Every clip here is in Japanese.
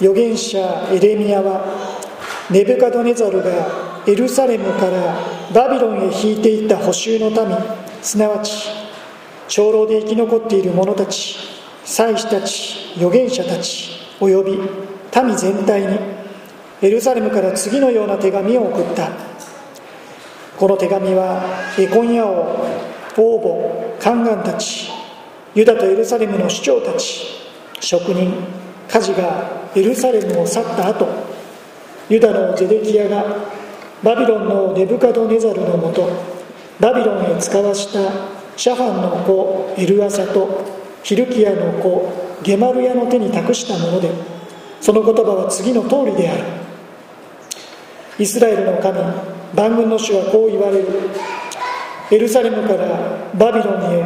預言者エレミアはネブカドネザルがエルサレムからバビロンへ引いていった補修の民すなわち長老で生き残っている者たち祭司たち預言者たちおよび民全体にエルサレムから次のような手紙を送った。この手紙はエコンヤ王王母宦官たちユダとエルサレムの首長たち職人家事がエルサレムを去った後ユダのゼデキヤがバビロンのネブカドネザルのもとバビロンへ使わしたシャファンの子エルアサとヒルキヤの子ゲマルヤの手に託したものでその言葉は次の通りである。イスラエルの神万軍の主はこう言われる。エルサレムからバビロンへ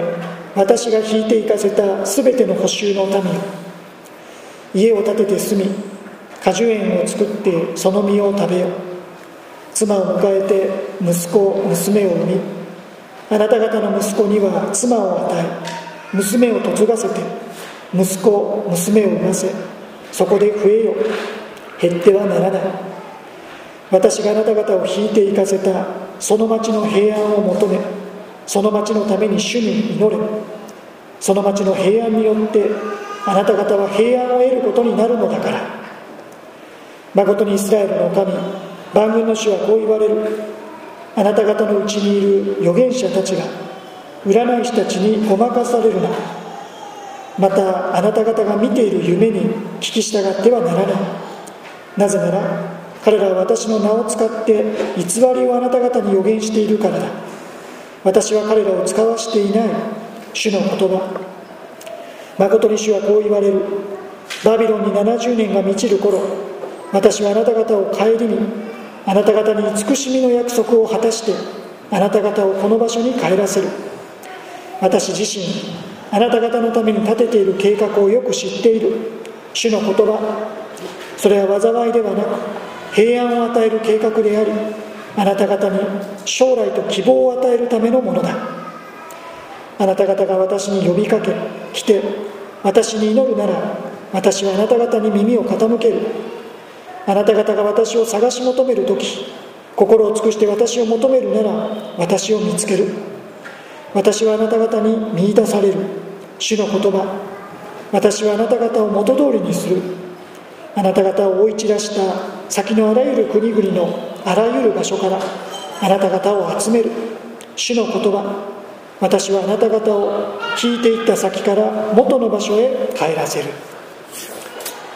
私が引いて行かせた全ての補修の民よ家を建てて住み果樹園を作ってその実を食べよ妻を迎えて息子娘を産みあなた方の息子には妻を与え娘を嫁がせて息子娘を産ませそこで増えよ減ってはならない。私があなた方を引いて行かせたその町の平安を求めその町のために主に祈れ。その町の平安によってあなた方は平安を得ることになるのだから。誠にイスラエルの神万軍の主はこう言われる。あなた方のうちにいる預言者たちが占い師たちにごまかされるな。またあなた方が見ている夢に聞き従ってはならない。なぜなら彼らは私の名を使って偽りをあなた方に予言しているからだ。私は彼らを使わしていない。主の言葉。誠に主はこう言われる。バビロンに70年が満ちる頃私はあなた方を顧みあなた方に慈しみの約束を果たしてあなた方をこの場所に帰らせる。私自身あなた方のために立てている計画をよく知っている。主の言葉それは災いではなく平安を与える計画でありあなた方に将来と希望を与えるためのものだ。あなた方が私に呼びかけ来て私に祈るなら私はあなた方に耳を傾ける。あなた方が私を探し求める時心を尽くして私を求めるなら私を見つける。私はあなた方に見いだされる。主の言葉。私はあなた方を元通りにする。あなた方を追い散らした先のあらゆる国々のあらゆる場所からあなた方を集める。主の言葉。私はあなた方を聞いていった先から元の場所へ帰らせる。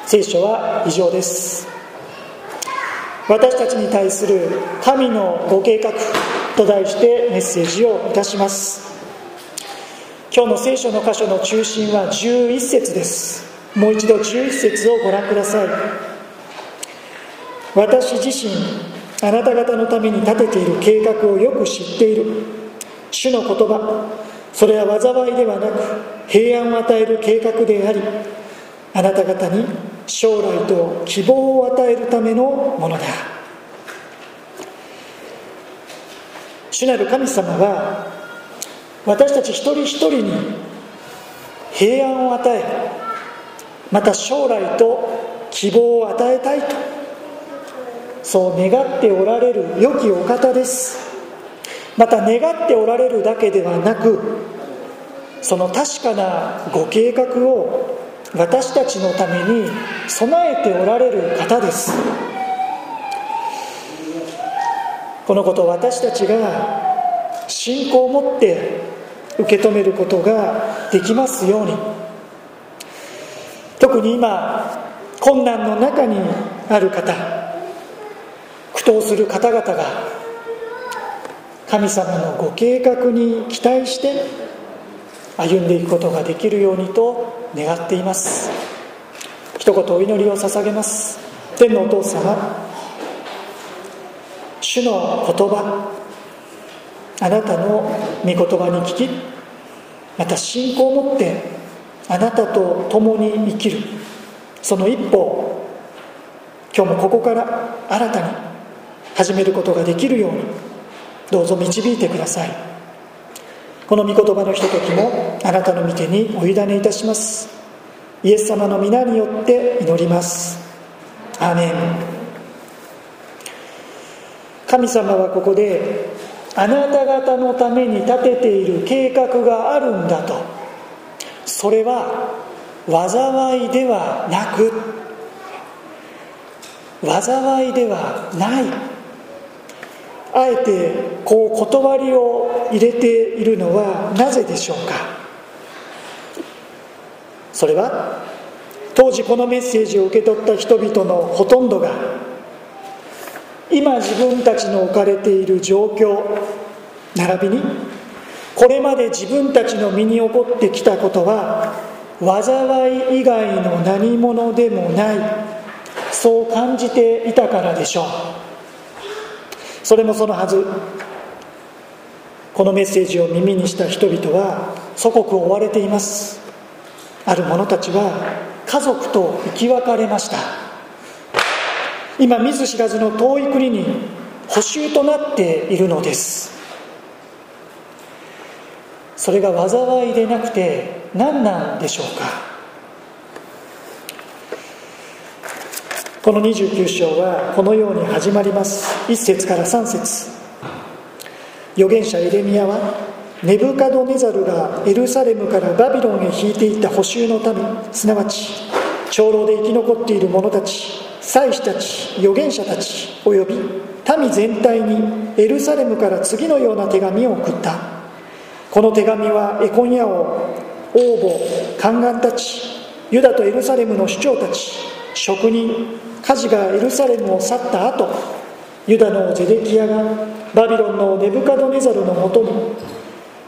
聖書は以上です。私たちに対する神のご計画と題してメッセージをいたします。今日の聖書の箇所の中心は11節です。もう一度11節をご覧ください。私自身あなた方のために立てている計画をよく知っている。主の言葉。それは災いではなく平安を与える計画でありあなた方に将来と希望を与えるためのものだ。主なる神様は私たち一人一人に平安を与えまた将来と希望を与えたいとそう願っておられる良きお方です。また願っておられるだけではなくその確かなご計画を私たちのために備えておられる方です。このことを私たちが信仰を持って受け止めることができますように。特に今困難の中にある方苦闘する方々が神様のご計画に期待して歩んでいくことができるようにと願っています。一言お祈りを捧げます。天のお父様主の言葉あなたの御言葉に聞きまた信仰を持ってあなたと共に生きるその一歩を今日もここから新たに始めることができるようにどうぞ導いてください。この御言葉のひとときもあなたの御手にお委ねいたします。イエス様の皆によって祈ります。アメン。神様はここであなた方のために立てている計画があるんだと。それは災いではなく災いではない。あえてこう断りを入れているのはなぜでしょうか？それは当時このメッセージを受け取った人々のほとんどが今自分たちの置かれている状況並びにこれまで自分たちの身に起こってきたことは災い以外の何者でもないそう感じていたからでしょう。それもそのはず。このメッセージを耳にした人々は祖国を追われています。ある者たちは家族と生き別れました。今見ず知らずの遠い国に補修となっているのです。それが災いでなくて何なんでしょうか。この29章はこのように始まります。1節から3節。預言者エレミアはネブカドネザルがエルサレムからバビロンへ引いていった補修の民すなわち長老で生き残っている者たち祭司たち預言者たちおよび民全体にエルサレムから次のような手紙を送った。この手紙はエコンヤ王王母宦官たちユダとエルサレムの首長たち職人家事がエルサレムを去った後ユダのゼデキヤがバビロンのネブカドネザルのもとに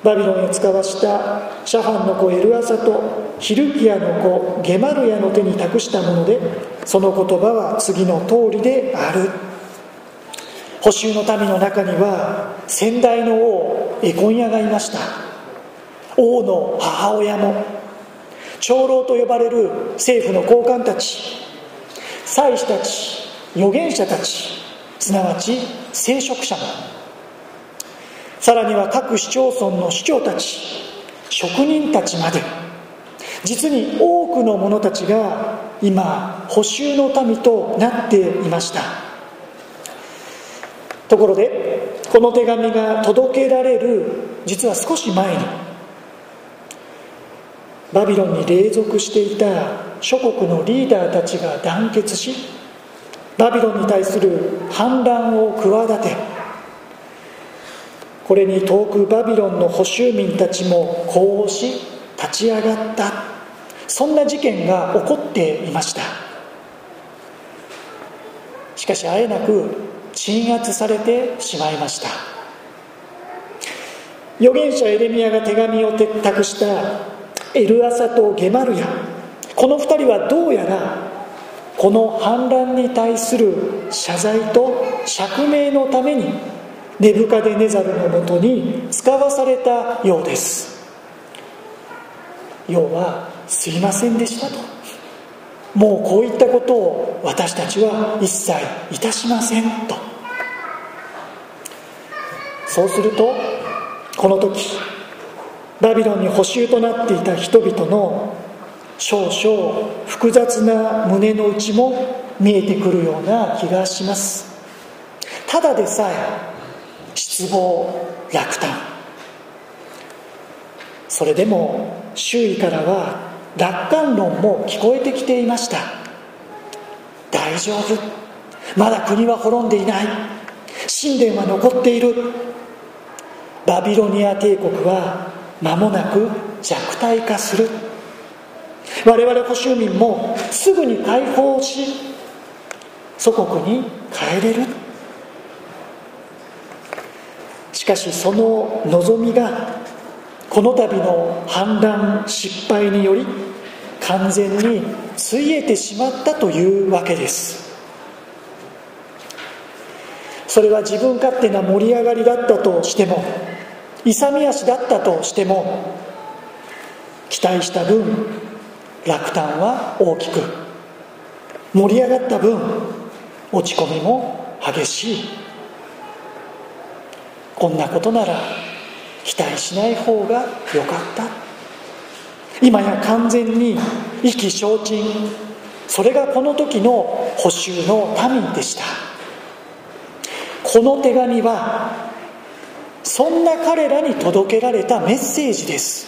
バビロンへ使わしたシャハンの子エルアサとヒルキアの子ゲマルヤの手に託したものでその言葉は次の通りである。補修の民の中には先代の王エコンヤがいました。王の母親も長老と呼ばれる政府の高官たち祭司たち預言者たちすなわち聖職者も。さらには各市町村の市長たち職人たちまで。実に多くの者たちが今補修の民となっていました。ところでこの手紙が届けられる実は少し前にバビロンに隷属していた諸国のリーダーたちが団結しバビロンに対する反乱を企てこれに遠くバビロンの捕囚民たちも呼応し立ち上がった。そんな事件が起こっていました。しかしあえなく鎮圧されてしまいました。預言者エレミアが手紙を撤託したエルアサとゲマルヤこの2人はどうやらこの反乱に対する謝罪と釈明のためにネブカデネザルのもとに使わされたようです。要はすいませんでしたと。もうこういったことを私たちは一切いたしませんと。そうするとこの時バビロンに補修となっていた人々の少々複雑な胸の内も見えてくるような気がします。ただでさえ失望落胆。それでも周囲からは楽観論も聞こえてきていました。大丈夫。まだ国は滅んでいない。神殿は残っている。バビロニア帝国は間もなく弱体化する。我々保守民もすぐに解放し祖国に帰れる。しかしその望みがこの度の反乱失敗により完全についえてしまったというわけです。それは自分勝手な盛り上がりだったとしても勇み足だったとしても期待した分落胆は大きく。盛り上がった分落ち込みも激しい。こんなことなら期待しない方がよかった。今や完全に意気消沈。それがこの時の補修の民でした。この手紙はそんな彼らに届けられたメッセージです。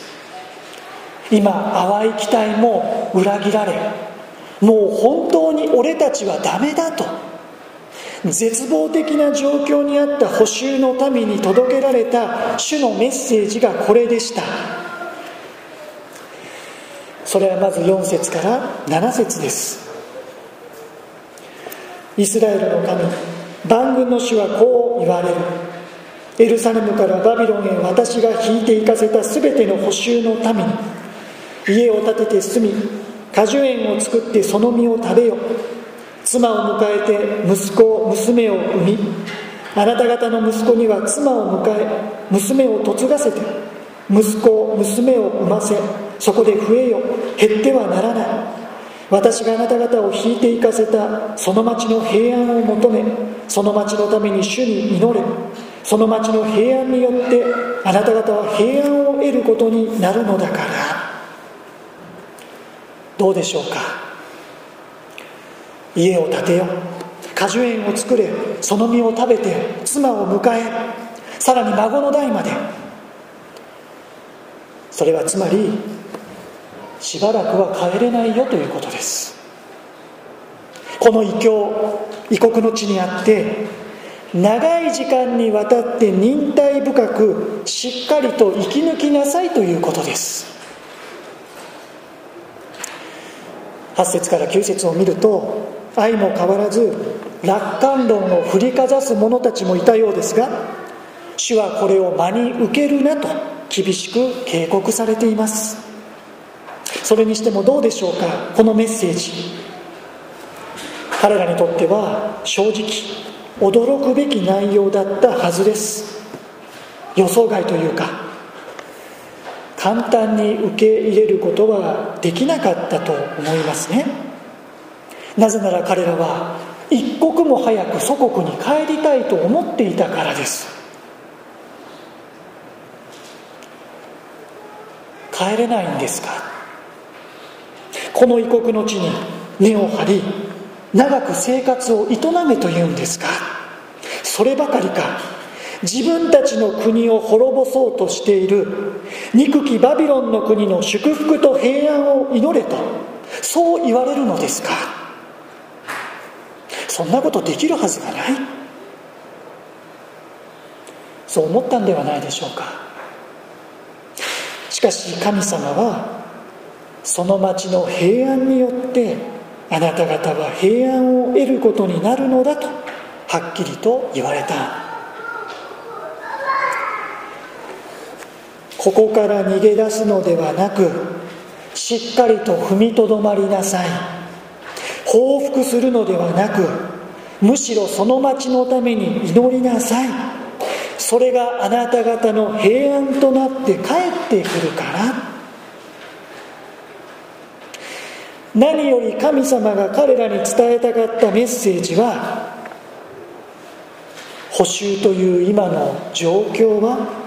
今淡い期待も裏切られもう本当に俺たちはダメだと絶望的な状況にあった補修の民に届けられた主のメッセージがこれでした。それはまず4節から7節です。イスラエルの神万軍の主はこう言われる。エルサレムからバビロンへ私が引いて行かせた全ての補修の民に家を建てて住み果樹園を作ってその実を食べよ妻を迎えて息子娘を産みあなた方の息子には妻を迎え娘を嫁がせて息子娘を産ませそこで増えよ減ってはならない。私があなた方を引いて行かせたその町の平安を求めその町のために主に祈れ。その町の平安によってあなた方は平安を得ることになるのだから。どうでしょうか？家を建てよ果樹園を作れその実を食べて妻を迎えさらに孫の代まで。それはつまりしばらくは帰れないよということです。この異教異国の地にあって長い時間にわたって忍耐深くしっかりと生き抜きなさいということです。8節から9節を見ると愛も変わらず楽観論を振りかざす者たちもいたようですが主はこれを真に受けるなと厳しく警告されています。それにしてもどうでしょうかこのメッセージ。彼らにとっては正直驚くべき内容だったはずです。予想外というか簡単に受け入れることはできなかったと思いますね。なぜなら彼らは一刻も早く祖国に帰りたいと思っていたからです。帰れないんですか？この異国の地に根を張り長く生活を営めというんですか？そればかりか。自分たちの国を滅ぼそうとしている。憎きバビロンの国の祝福と平安を祈れとそう言われるのですか。そんなことできるはずがない。そう思ったんではないでしょうか。しかし神様はその町の平安によってあなた方は平安を得ることになるのだとはっきりと言われた。ここから逃げ出すのではなくしっかりと踏みとどまりなさい。報復するのではなくむしろその町のために祈りなさい。それがあなた方の平安となって帰ってくるから。何より神様が彼らに伝えたかったメッセージは補修という今の状況は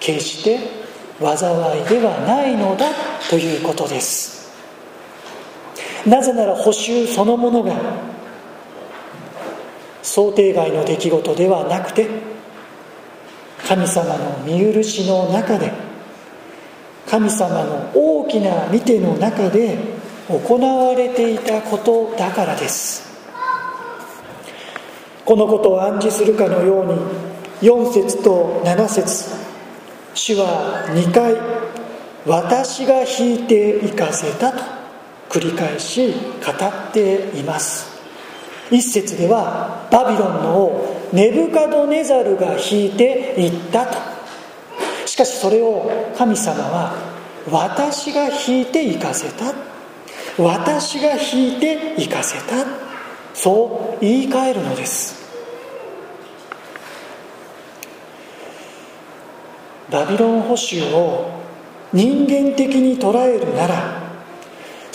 決して災いではないのだということです。なぜなら補修そのものが想定外の出来事ではなくて神様の見許しの中で神様の大きな見ての中で行われていたことだからです。このことを暗示するかのように4節と7節主は2回私が引いて行かせたと繰り返し語っています。一節ではバビロンの王ネブカドネザルが引いていったと。しかしそれを神様は私が引いて行かせた。私が引いて行かせた。そう言い換えるのです。バビロン捕囚を人間的に捉えるなら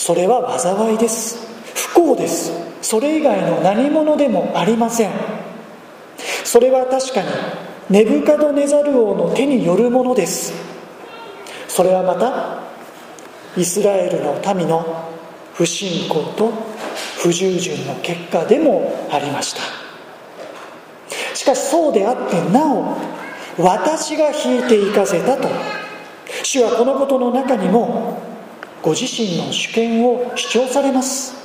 それは災いです。不幸です。それ以外の何者でもありません。それは確かにネブカドネザル王の手によるものです。それはまたイスラエルの民の不信仰と不従順の結果でもありました。しかしそうであってなお私が引いていかせたと。主はこのことの中にもご自身の主権を主張されます。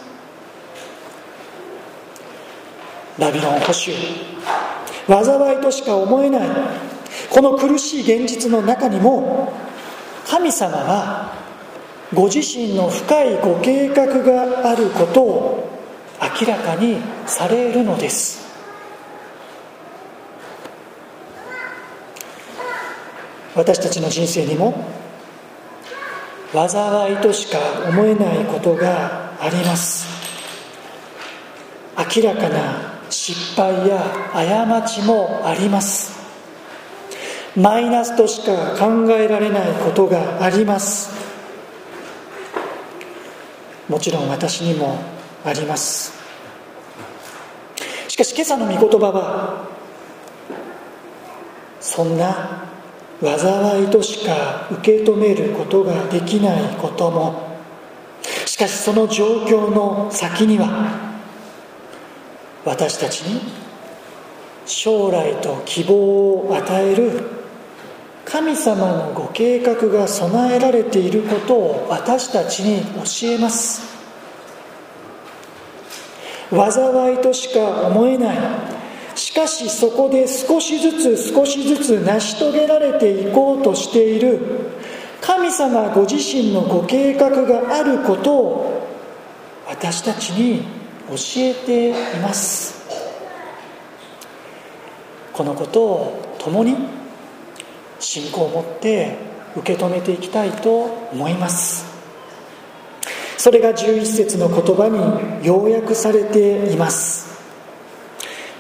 バビロン保守災いとしか思えない。この苦しい現実の中にも神様はご自身の深いご計画があることを明らかにされるのです。私たちの人生にも災いとしか思えないことがあります。明らかな失敗や過ちもあります。マイナスとしか考えられないことがあります。もちろん私にもあります。しかし今朝の御言葉はそんな災いとしか受け止めることができないことも。しかしその状況の先には私たちに将来と希望を与える神様のご計画が備えられていることを私たちに教えます。災いとしか思えないかしそこで少しずつ少しずつ成し遂げられていこうとしている神様ご自身のご計画があることを私たちに教えています。このことを共に信仰を持って受け止めていきたいと思います。それが11節の言葉に要約されています。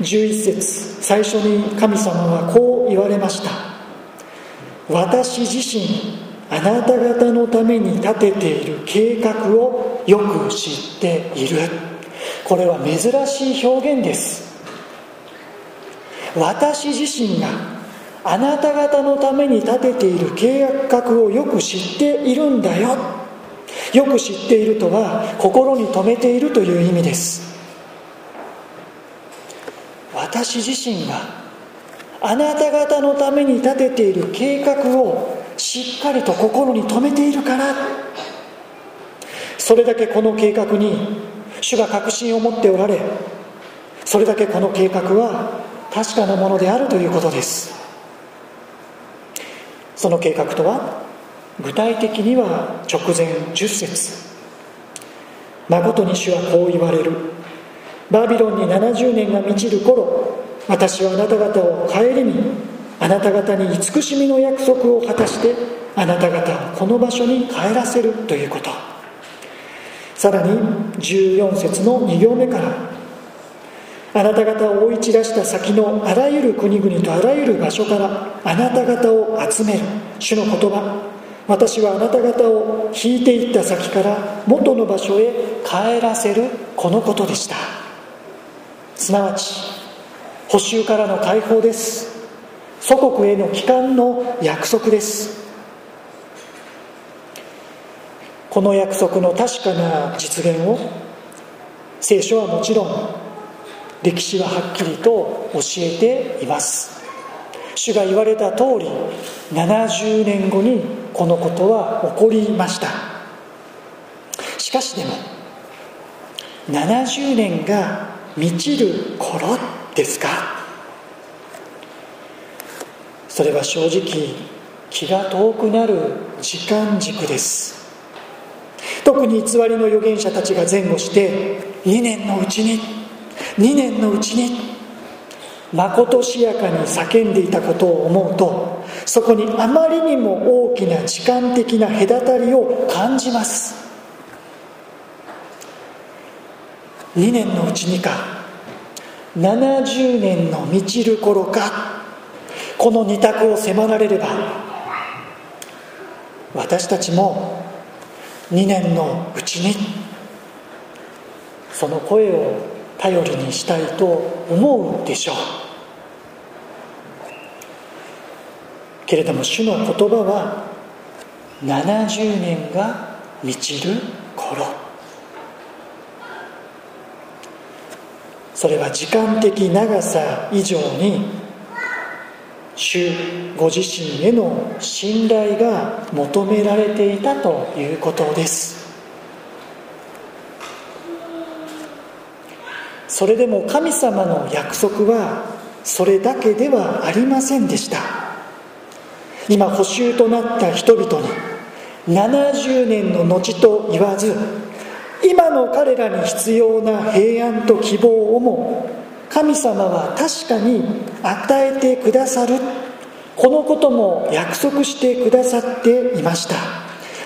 11節。最初に神様はこう言われました。私自身あなた方のために立てている計画をよく知っている。これは珍しい表現です。私自身があなた方のために立てている計画をよく知っているんだよ。よく知っているとは心に留めているという意味です。私自身があなた方のために立てている計画をしっかりと心に留めているから。それだけこの計画に主が確信を持っておられそれだけこの計画は確かなものであるということです。その計画とは具体的には直前10節。誠に主はこう言われる。バビロンに70年が満ちる頃私はあなた方を顧みあなた方に慈しみの約束を果たしてあなた方をこの場所に帰らせるということ。さらに14節の2行目からあなた方を追い散らした先のあらゆる国々とあらゆる場所からあなた方を集める主の言葉私はあなた方を引いていった先から元の場所へ帰らせるこのことでした。すなわち補修からの解放です。祖国への帰還の約束です。この約束の確かな実現を聖書はもちろん歴史ははっきりと教えています。主が言われた通り70年後にこのことは起こりました。しかしでも70年が満ちる頃ですか？それは正直気が遠くなる時間軸です。特に偽りの預言者たちが前後して2年のうちに2年のうちにまことしやかに叫んでいたことを思うとそこにあまりにも大きな時間的な隔たりを感じます。2年のうちにか。70年の満ちる頃か。この二択を迫られれば私たちも2年のうちにその声を頼りにしたいと思うでしょう。けれども主の言葉は70年が満ちる頃。それは時間的長さ以上に主ご自身への信頼が求められていたということです。それでも神様の約束はそれだけではありませんでした。今補修となった人々に70年の後と言わず今の彼らに必要な平安と希望をも神様は確かに与えてくださる。このことも約束してくださっていました。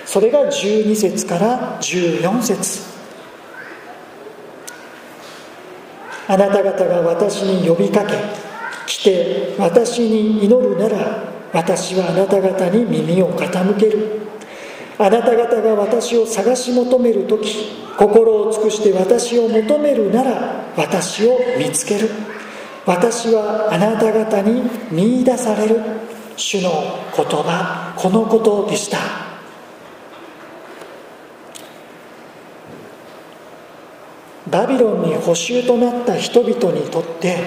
それが12節から14節。あなた方が私に呼びかけ来て私に祈るなら私はあなた方に耳を傾ける。あなた方が私を探し求める時心を尽くして私を求めるなら私を見つける。私はあなた方に見いだされる。主の言葉このことでした。バビロンに捕囚となった人々にとって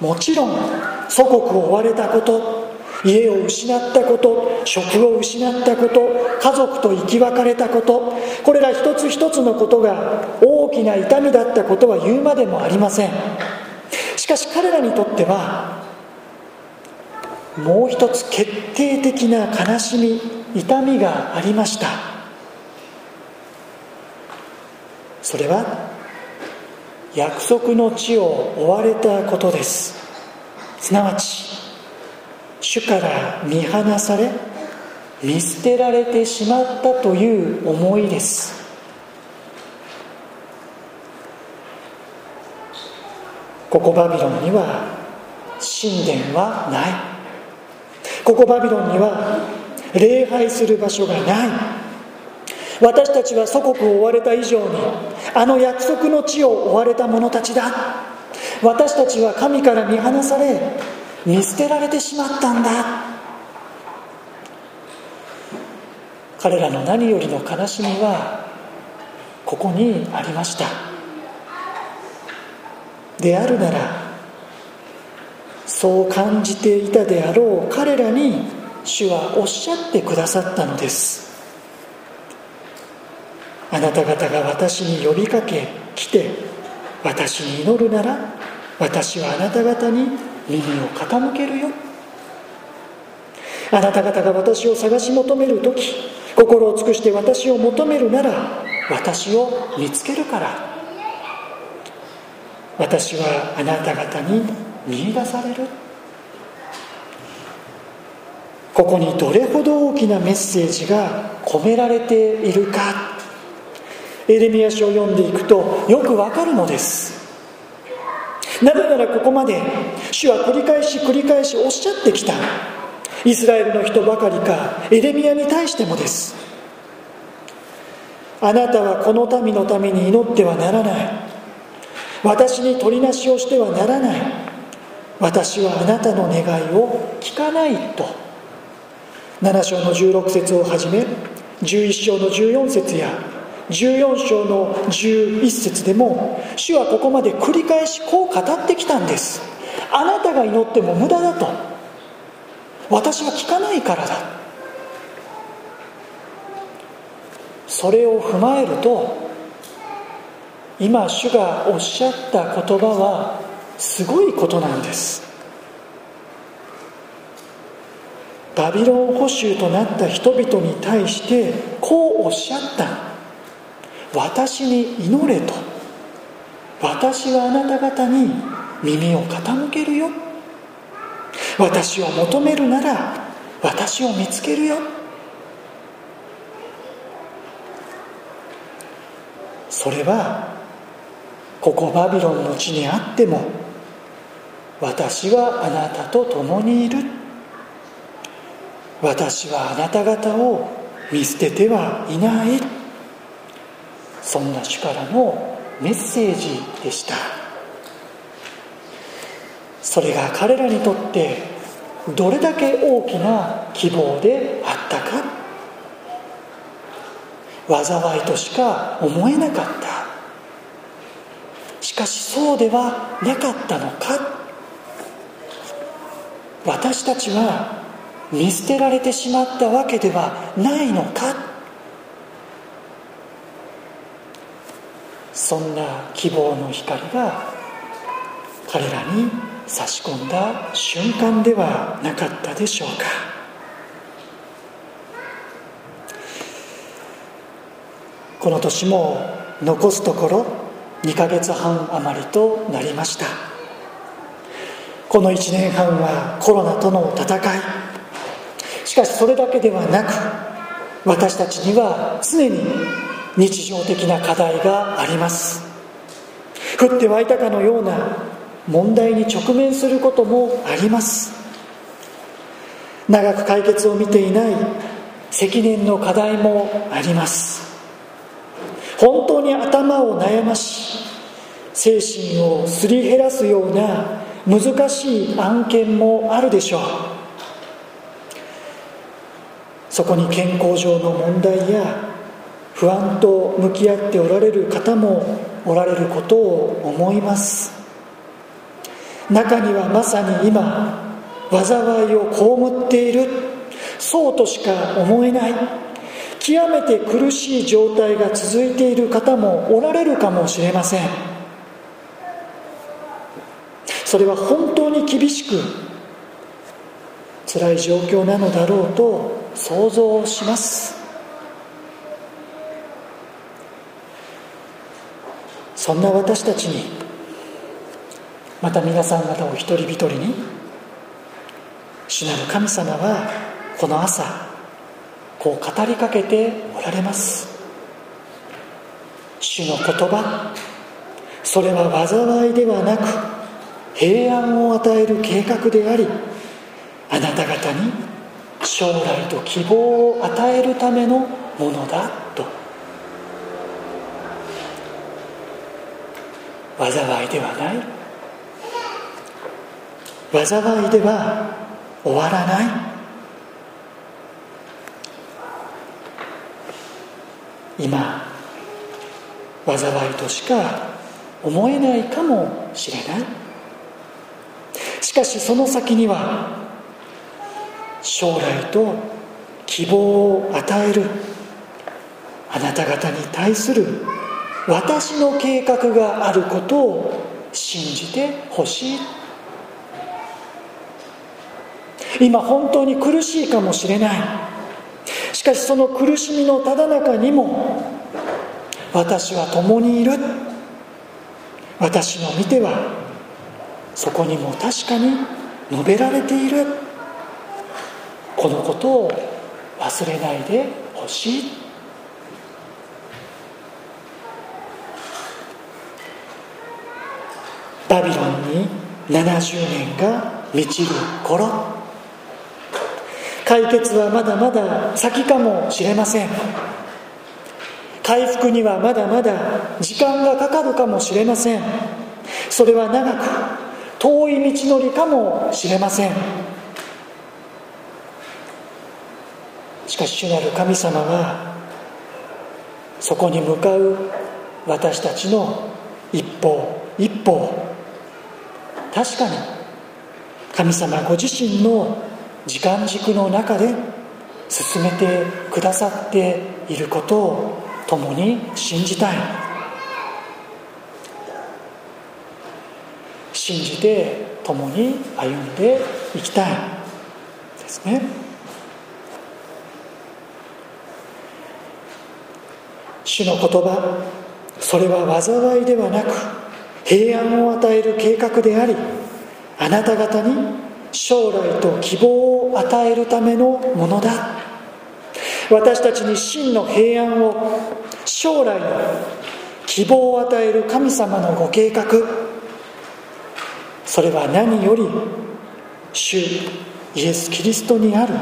もちろん祖国を追われたこと家を失ったこと職を失ったこと家族と生き別れたことこれら一つ一つのことが大きな痛みだったことは言うまでもありません。しかし彼らにとってはもう一つ決定的な悲しみ痛みがありました。それは約束の地を追われたことです。すなわち主から見放され見捨てられてしまったという思いです。ここバビロンには神殿はない。ここバビロンには礼拝する場所がない。私たちは祖国を追われた以上にあの約束の地を追われた者たちだ。私たちは神から見放され見捨てられてしまったんだ。彼らの何よりの悲しみはここにありました。であるならそう感じていたであろう彼らに主はおっしゃってくださったのです。あなた方が私に呼びかけ来て私に祈るなら私はあなた方に耳を傾けるよ。あなた方が私を探し求める時心を尽くして私を求めるなら私を見つけるから。私はあなた方に見出される。ここにどれほど大きなメッセージが込められているか。エレミア書を読んでいくとよくわかるのです。なぜならここまで主は繰り返し繰り返しおっしゃってきた。イスラエルの人ばかりかエレミアに対してもです。あなたはこの民のために祈ってはならない。私に取りなしをしてはならない。私はあなたの願いを聞かないと。7章の16節をはじめ11章の14節や14章の11節でも主はここまで繰り返しこう語ってきたんです。あなたが祈っても無駄だと。私は聞かないからだ。それを踏まえると今主がおっしゃった言葉はすごいことなんです。バビロン捕囚となった人々に対してこうおっしゃった。私に祈れと。私はあなた方に耳を傾けるよ。私を求めるなら私を見つけるよ。それはここバビロンの地にあっても私はあなたと共にいる。私はあなた方を見捨ててはいない。そんな主からのメッセージでした。それが彼らにとってどれだけ大きな希望であったか。災いとしか思えなかった。しかしそうではなかったのか。私たちは見捨てられてしまったわけではないのか。そんな希望の光が彼らに差し込んだ瞬間ではなかったでしょうか。この年も残すところ2ヶ月半余りとなりました。この1年半はコロナとの戦い。しかしそれだけではなく私たちには常に日常的な課題があります。降って湧いたかのような問題に直面することもあります。長く解決を見ていない積年の課題もあります。本当に頭を悩まし精神をすり減らすような難しい案件もあるでしょう。そこに健康上の問題や不安と向き合っておられる方もおられることを思います。中にはまさに今災いを被っている。そうとしか思えない。極めて苦しい状態が続いている方もおられるかもしれません。それは本当に厳しく辛い状況なのだろうと想像します。そんな私たちにまた皆さん方お一人一人に主なる神様はこの朝こう語りかけておられます。主の言葉それは災いではなく平安を与える計画でありあなた方に将来と希望を与えるためのものだと。災いではない。災いでは終わらない？今災いとしか思えないかもしれない。しかしその先には将来と希望を与えるあなた方に対する私の計画があることを信じてほしい。今本当に苦しいかもしれない。しかしその苦しみのただ中にも私は共にいる。私の見てはそこにも確かに述べられている。このことを忘れないでほしい。バビロンに70年が満ちる頃。解決はまだまだ先かもしれません。回復にはまだまだ時間がかかるかもしれません。それは長く遠い道のりかもしれません。しかし主なる神様はそこに向かう私たちの一歩一歩。確かに神様ご自身の時間軸の中で進めてくださっていることを共に信じたい。信じて共に歩んでいきたい。ですね。主の言葉それは災いではなく平安を与える計画でありあなた方に将来と希望を与えるためのものだ。私たちに真の平安を将来の希望を与える神様のご計画。それは何より主イエス・キリストにある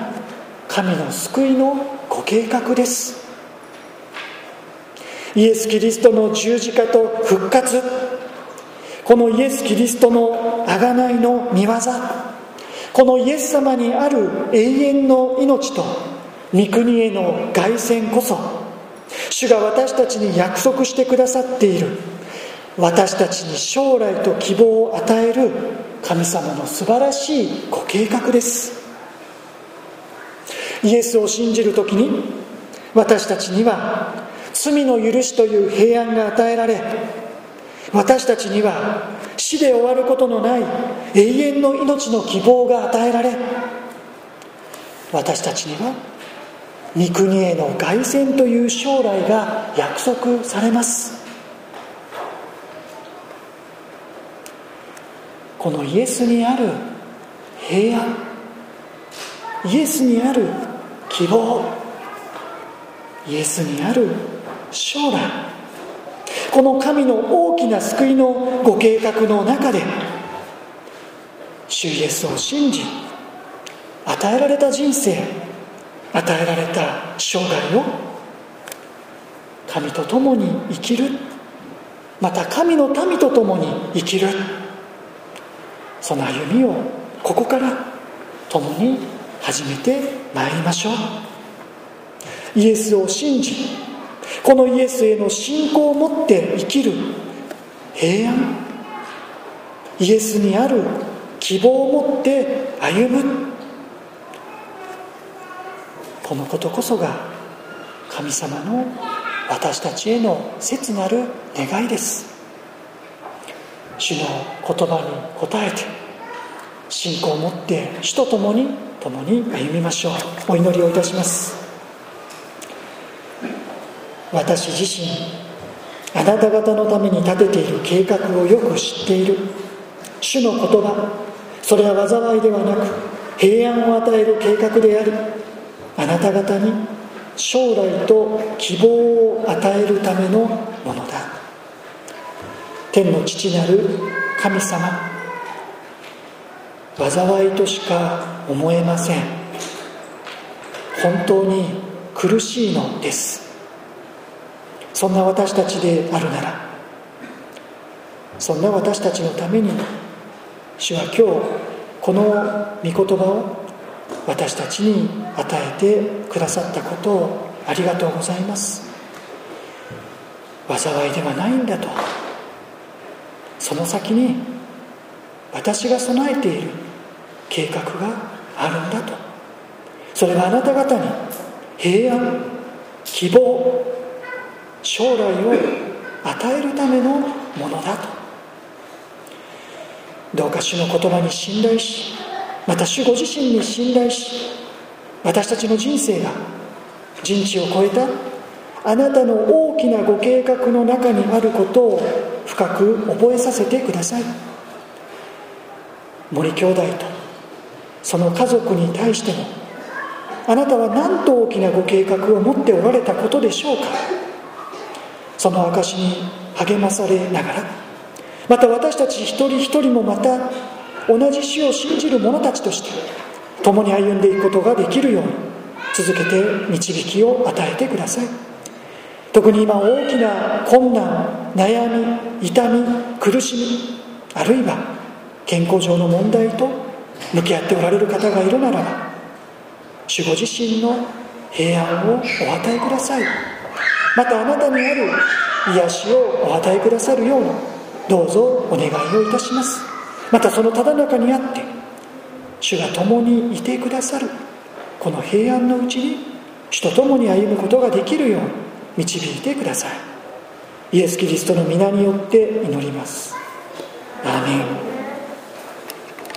神の救いのご計画です。イエス・キリストの十字架と復活。このイエス・キリストの贖いの見業。このイエス様にある永遠の命と御国への凱旋こそ主が私たちに約束してくださっている私たちに将来と希望を与える神様の素晴らしいご計画です。イエスを信じる時に私たちには罪の許しという平安が与えられ私たちには死で終わることのない永遠の命の希望が与えられ私たちには御国への凱旋という将来が約束されます。このイエスにある平安イエスにある希望イエスにある将来この神の大きな救いのご計画の中で主イエスを信じ与えられた人生与えられた生涯を神と共に生きるまた神の民と共に生きるその歩みをここから共に始めてまいりましょう。イエスを信じこのイエスへの信仰を持って生きる。平安。イエスにある希望を持って歩む。このことこそが神様の私たちへの切なる願いです。主の言葉に応えて信仰を持って主と共に共に歩みましょう。お祈りをいたします。私自身あなた方のために立てている計画をよく知っている。主の言葉それは災いではなく平安を与える計画でありあなた方に将来と希望を与えるためのものだ。天の父なる神様災いとしか思えません。本当に苦しいのです。そんな私たちであるならそんな私たちのために主は今日この御言葉を私たちに与えてくださったことをありがとうございます。災いではないんだと。その先に私が備えている計画があるんだと。それはあなた方に平安希望将来を与えるためのものだとどうか主の言葉に信頼しまた主ご自身に信頼し私たちの人生が人知を超えたあなたの大きなご計画の中にあることを深く覚えさせてください。森兄弟とその家族に対してもあなたは何と大きなご計画を持っておられたことでしょうか？その証に励まされながらまた私たち一人一人もまた同じ死を信じる者たちとして共に歩んでいくことができるように続けて導きを与えてください。特に今大きな困難悩み痛み苦しみあるいは健康上の問題と向き合っておられる方がいるならば守護自身の平安をお与えください。またあなたにある癒しをお与えくださるようにどうぞお願いをいたします。またそのただ中にあって主が共にいてくださるこの平安のうちに主と共に歩むことができるように導いてください。イエス・キリストの皆によって祈ります。アーメン。